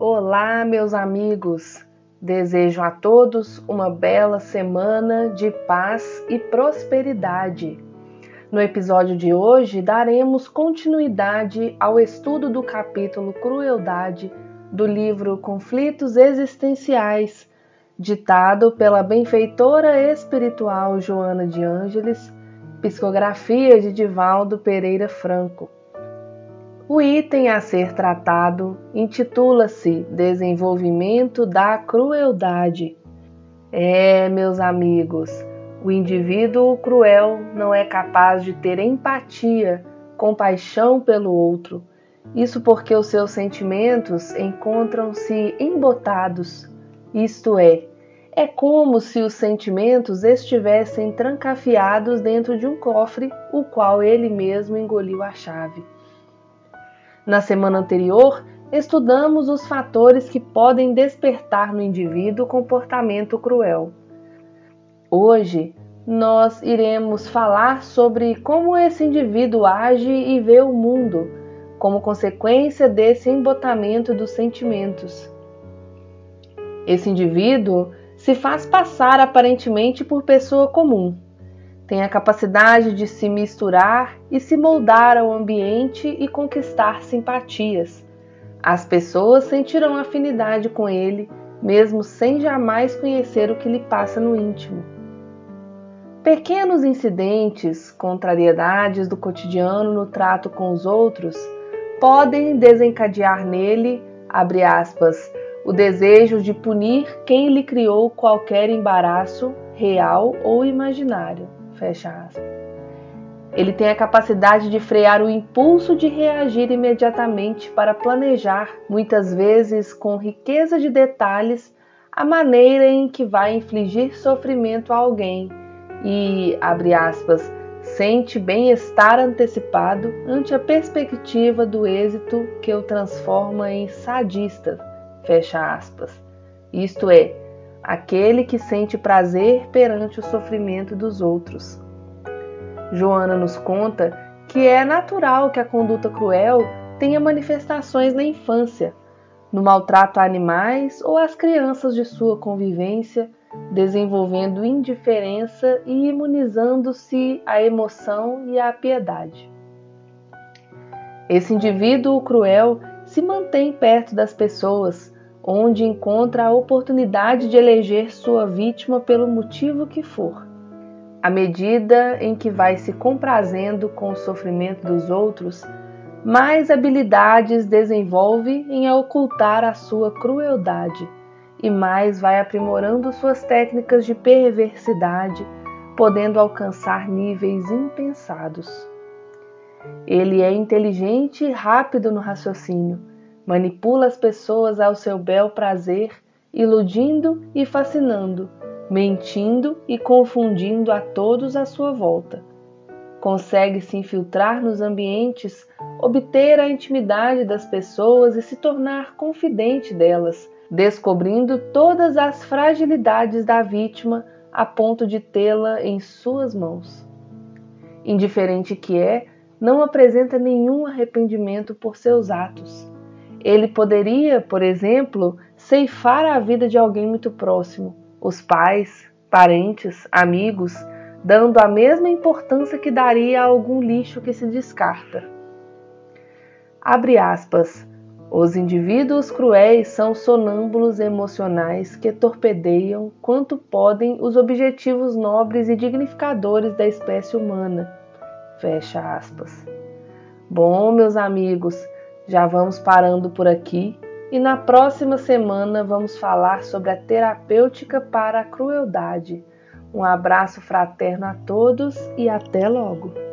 Olá, meus amigos! Desejo a todos uma bela semana de paz e prosperidade. No episódio de hoje, daremos continuidade ao estudo do capítulo Crueldade do livro Conflitos Existenciais, ditado pela benfeitora espiritual Joana de Ângeles, psicografia de Divaldo Pereira Franco. O item a ser tratado intitula-se Desenvolvimento da Crueldade. É, meus amigos, o indivíduo cruel não é capaz de ter empatia, compaixão pelo outro. Isso porque os seus sentimentos encontram-se embotados, isto é, é como se os sentimentos estivessem trancafiados dentro de um cofre, o qual ele mesmo engoliu a chave. Na semana anterior, estudamos os fatores que podem despertar no indivíduo comportamento cruel. Hoje, nós iremos falar sobre como esse indivíduo age e vê o mundo, como consequência desse embotamento dos sentimentos. Esse indivíduo se faz passar aparentemente por pessoa comum, tem a capacidade de se misturar e se moldar ao ambiente e conquistar simpatias. As pessoas sentirão afinidade com ele, mesmo sem jamais conhecer o que lhe passa no íntimo. Pequenos incidentes, contrariedades do cotidiano no trato com os outros, podem desencadear nele, abre aspas, o desejo de punir quem lhe criou qualquer embaraço, real ou imaginário. Fecha aspas. Ele tem a capacidade de frear o impulso de reagir imediatamente para planejar, muitas vezes com riqueza de detalhes, a maneira em que vai infligir sofrimento a alguém e, abre aspas, sente bem-estar antecipado ante a perspectiva do êxito que o transforma em sadista, fecha aspas. Isto é, aquele que sente prazer perante o sofrimento dos outros. Joana nos conta que é natural que a conduta cruel tenha manifestações na infância, no maltrato a animais ou às crianças de sua convivência, desenvolvendo indiferença e imunizando-se à emoção e à piedade. Esse indivíduo cruel se mantém perto das pessoas, onde encontra a oportunidade de eleger sua vítima pelo motivo que for. À medida em que vai se comprazendo com o sofrimento dos outros, mais habilidades desenvolve em ocultar a sua crueldade e mais vai aprimorando suas técnicas de perversidade, podendo alcançar níveis impensados. Ele é inteligente e rápido no raciocínio, manipula as pessoas ao seu bel prazer, iludindo e fascinando, mentindo e confundindo a todos à sua volta. Consegue se infiltrar nos ambientes, obter a intimidade das pessoas e se tornar confidente delas, descobrindo todas as fragilidades da vítima a ponto de tê-la em suas mãos. Indiferente que é, não apresenta nenhum arrependimento por seus atos ele poderia, por exemplo, ceifar a vida de alguém muito próximo, os pais, parentes, amigos, dando a mesma importância que daria a algum lixo que se descarta. Abre aspas. Os indivíduos cruéis são sonâmbulos emocionais que torpedeiam quanto podem os objetivos nobres e dignificadores da espécie humana. Fecha aspas. Bom, meus amigos, já vamos parando por aqui e na próxima semana vamos falar sobre a terapêutica para a crueldade. Um abraço fraterno a todos e até logo!